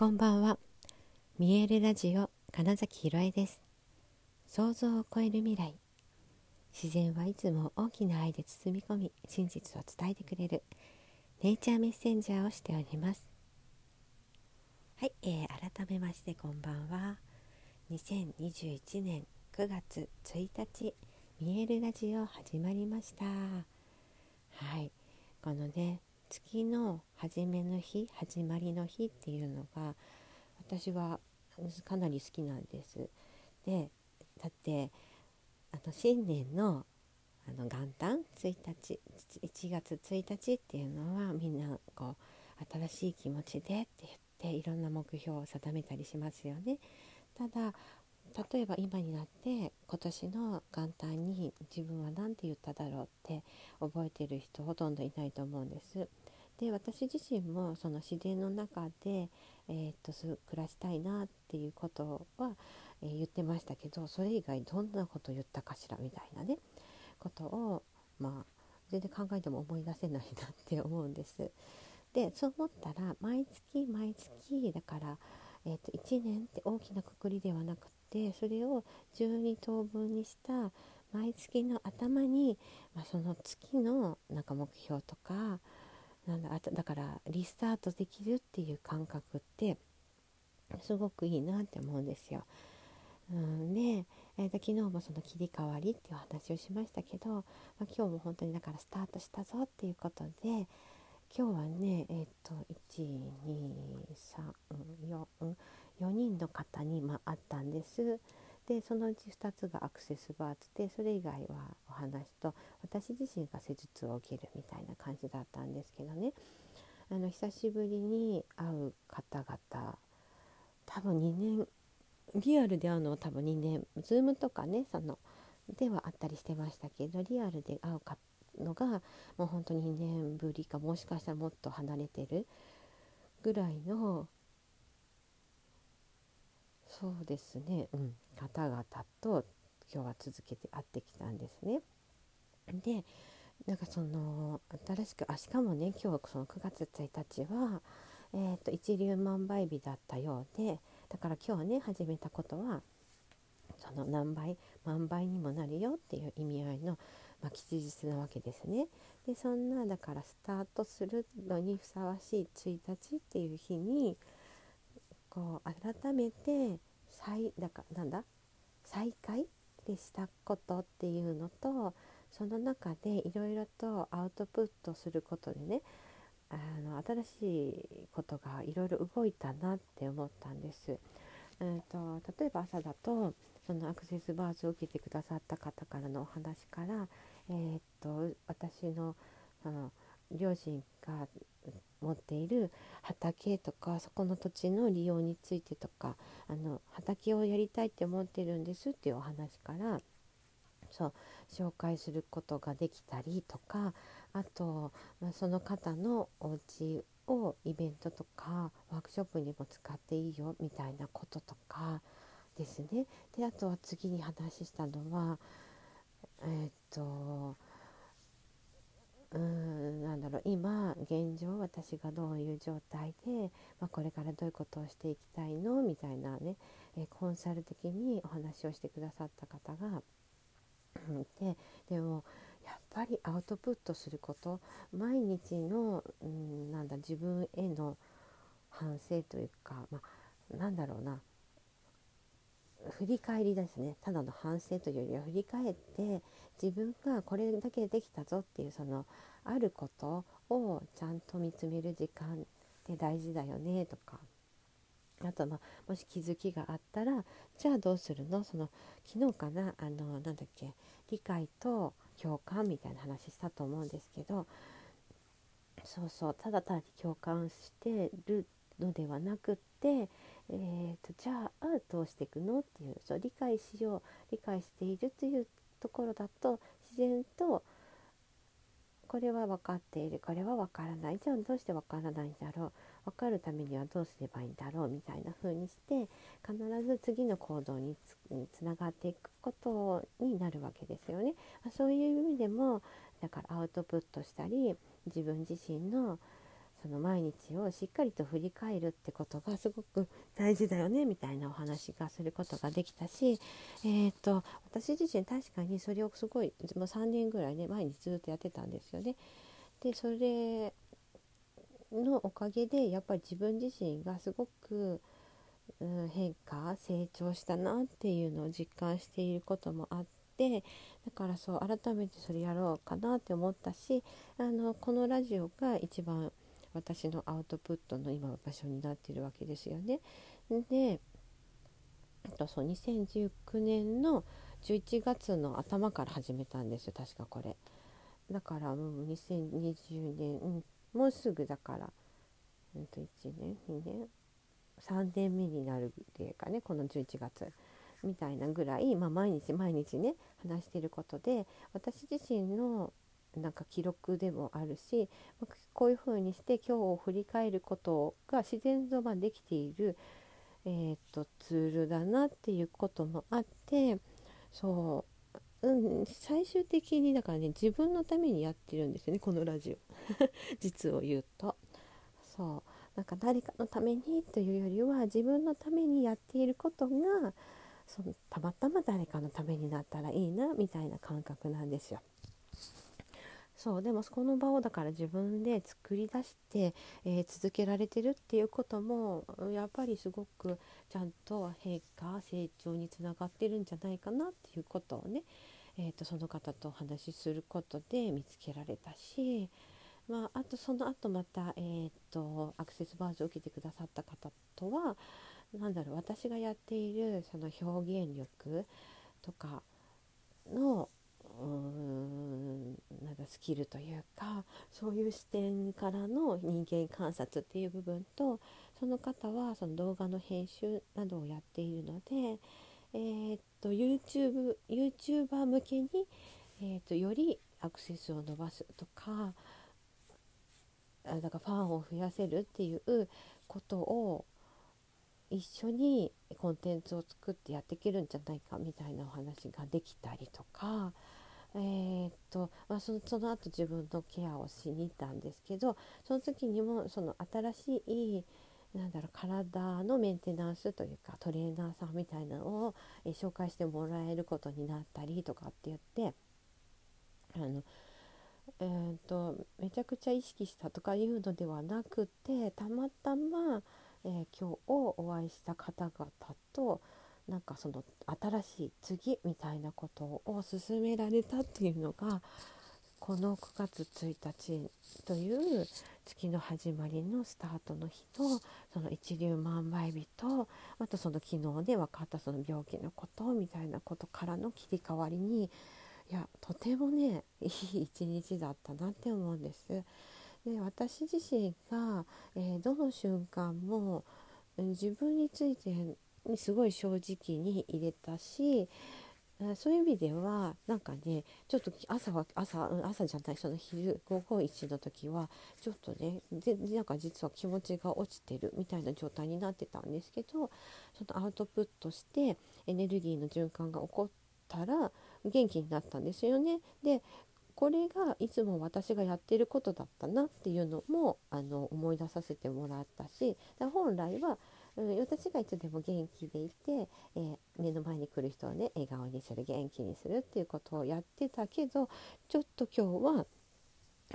こんばんは。見えるラジオ金崎ひろえです。想像を超える未来。自然はいつも大きな愛で包み込み、真実を伝えてくれるネイチャーメッセンジャーをしております。はい、えー、改めましてこんばんは。2021年9月1日、見えるラジオ始まりました。はい、このね月の初めの日始まりの日っていうのが私はかなり好きなんです。でだってあの新年のあの元旦1日1月1日っていうのはみんなこう新しい気持ちでって言っていろんな目標を定めたりしますよね。ただ例えば今になって今年の元旦に自分は何て言っただろうって覚えてる人ほとんどいないと思うんです。で私自身もその自然の中で、えー、っと暮らしたいなっていうことは、えー、言ってましたけどそれ以外どんなこと言ったかしらみたいなねことをまあ全然考えても思い出せないなって思うんです。でそう思ったら毎月毎月だから、えー、と1年って大きなくくりではなくてそれを12等分にした毎月の頭に、まあ、その月のなんか目標とかなんだだからリスタートできるっていう感覚ってすごくいいなって思うんですよ。うん、で、えー、昨日もその切り替わりっていう話をしましたけど、まあ、今日も本当にだからスタートしたぞっていうことで今日はねえっ、ー、と12344人の方に、まあ、ったんです。でそのうち2つがアクセスバーツでそれ以外はお話と私自身が施術を受けるみたいな感じだったんですけどね。あの久しぶりに会う方々多分2年リアルで会うのは多分2年 Zoom とかねそのではあったりしてましたけどリアルで会うのがもう本当に2年ぶりかもしかしたらもっと離れてるぐらいのそうですね、うん、方々と今日は続けて会ってきたんですね。でなんかその新しくあしかもね今日その9月1日は、えーと、一粒万倍日だったようでだから今日ね始めたことはその何倍万倍にもなるよっていう意味合いの、まあ、吉日なわけですね。でそんなだからスタートするのにふさわしい1日っていう日にこう改めて再だかなんだ？再開でしたことっていうのとその中でいろいろとアウトプットすることでねあの新しいことがいろいろ動いたなって思ったんです。えーと、例えば朝だとそのアクセスバージを受けてくださった方からのお話から、えーと、私のあの両親が持っている畑とかそこの土地の利用についてとかあの畑をやりたいって思ってるんですっていうお話からそう紹介することができたりとかあと、まあ、その方のお家をイベントとかワークショップにも使っていいよみたいなこととかですね。であとは次に話したのはえー、っとうんろう今現状私がどういう状態で、まあ、これからどういうことをしていきたいの？みたいなね、えー、コンサル的にお話をしてくださった方がいてでもやっぱりアウトプットすること毎日の、うん、なんだ自分への反省というか、まあ、なんだろうな振り返りですねただの反省というよりは振り返って自分がこれだけできたぞっていうそのあることをちゃんと見つめる時間って大事だよねとか。あと、まあ、もし気づきがあったらじゃあどうするの？その昨日かな？あのなんだっけ？理解と共感みたいな話したと思うんですけど。そうそう。ただ単に共感してるのではなくって、えーと、じゃあどうしていくの？っていうそう理解しよう理解しているというところだと自然とこれは分かっている。これは分からない。じゃあどうして分からないんだろう。分かるためにはどうすればいいんだろうみたいな風にして必ず次の行動につながっていくことになるわけですよね。そういう意味でもだからアウトプットしたり自分自身のその毎日をしっかりと振り返るってことがすごく大事だよねみたいなお話がすることができたし、えーと、私自身確かにそれをすごいもう3年ぐらいね毎日ずっとやってたんですよね。でそれのおかげでやっぱり自分自身がすごく、うん、変化成長したなっていうのを実感していることもあってだからそう改めてそれやろうかなって思ったしあのこのラジオが一番私のアウトプットの今の場所になっているわけですよね。であとそう2019年の11月の頭から始めたんですよ確かこれ。だからもう2020年、うん、もうすぐだから、うん、と1年2年3年目になるっていうかねこの11月みたいなぐらい、まあ、毎日毎日ね話してることで私自身のなんか記録でもあるしこういうふうにして今日を振り返ることが自然とまできている、えーと、ツールだなっていうこともあってそう、うん、最終的にだからね自分のためにやってるんですよねこのラジオ 実を言うと。そうなんか誰かのためにというよりは自分のためにやっていることがそのたまたま誰かのためになったらいいなみたいな感覚なんですよ。そうでもこの場をだから自分で作り出して、えー、続けられてるっていうこともやっぱりすごくちゃんと変化成長につながってるんじゃないかなっていうことをね、えーと、その方とお話しすることで見つけられたし、まあ、あとその後また、えーと、アクセスバージョンを受けてくださった方とは何だろう私がやっているその表現力とかのなんかスキルというかそういう視点からの人間観察っていう部分とその方はその動画の編集などをやっているので、えー、っと YouTube YouTuber 向けに、えー、っとよりアクセスを伸ばすとかあだからファンを増やせるっていうことを一緒にコンテンツを作ってやっていけるんじゃないかみたいなお話ができたりとかえー、っとまあ、そのその後自分のケアをしに行ったんですけどその時にもその新しいなんだろう体のメンテナンスというかトレーナーさんみたいなのを、え紹介してもらえることになったりとかって言ってあの、えーと、とめちゃくちゃ意識したとかいうのではなくてたまたま、えー、今日お会いした方々となんかその新しい次みたいなことを勧められたっていうのがこの9月1日という月の始まりのスタートの日とその一粒万倍日とあとその昨日で分かったその病気のことみたいなことからの切り替わりにいやとてもねいい 一日だったなって思うんです。で私自身が、えー、どの瞬間も自分についてにすごい正直に入れたしそういう意味ではなんかねちょっと朝は朝朝じゃないその昼午後1の時はちょっとねでなんか実は気持ちが落ちてるみたいな状態になってたんですけどそのアウトプットしてエネルギーの循環が起こったら元気になったんですよね。でこれがいつも私がやっていることだったなっていうのもあの思い出させてもらったし本来はうん、私がいつでも元気でいて、えー、目の前に来る人をね笑顔にする元気にするっていうことをやってたけどちょっと今日は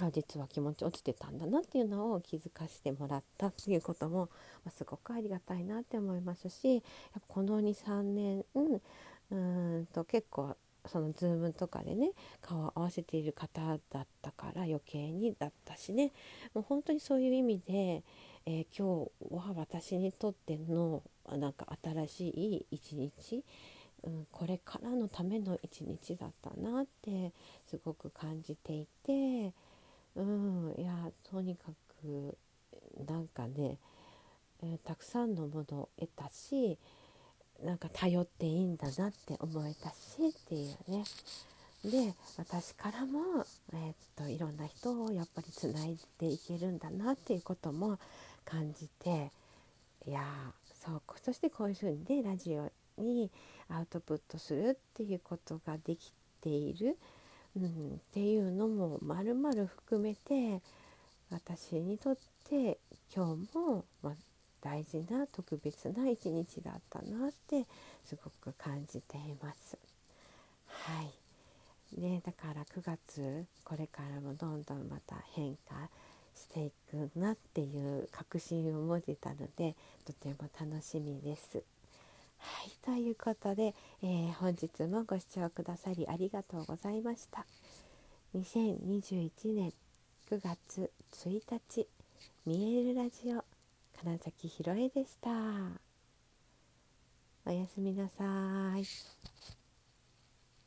あ実は気持ち落ちてたんだなっていうのを気づかせてもらったっていうことも、まあ、すごくありがたいなって思いますしやっぱこの23年、うん、うんと結構そのズームとかでね顔を合わせている方だったから余計にだったしね。もう本当にそういう意味で、えー、今日は私にとってのなんか新しい一日、うん、これからのための一日だったなってすごく感じていて、うん、いやとにかくなんかね、えー、たくさんのものを得たしなんか頼っていいんだなって思えたしっていうね。で私からも、えー、っといろんな人をやっぱりつないでいけるんだなっていうことも感じていやそうそしてこういうふうにねラジオにアウトプットするっていうことができている、うん、っていうのもまるまる含めて私にとって今日も、まあ、大事な特別な一日だったなってすごく感じています。はいね、だから9月これからもどんどんまた変化していくなっていう確信を持てたのでとても楽しみです。はいということで、えー、本日もご視聴くださりありがとうございました。2021年9月1日見えるラジオ金崎ひろえでした。おやすみなさい。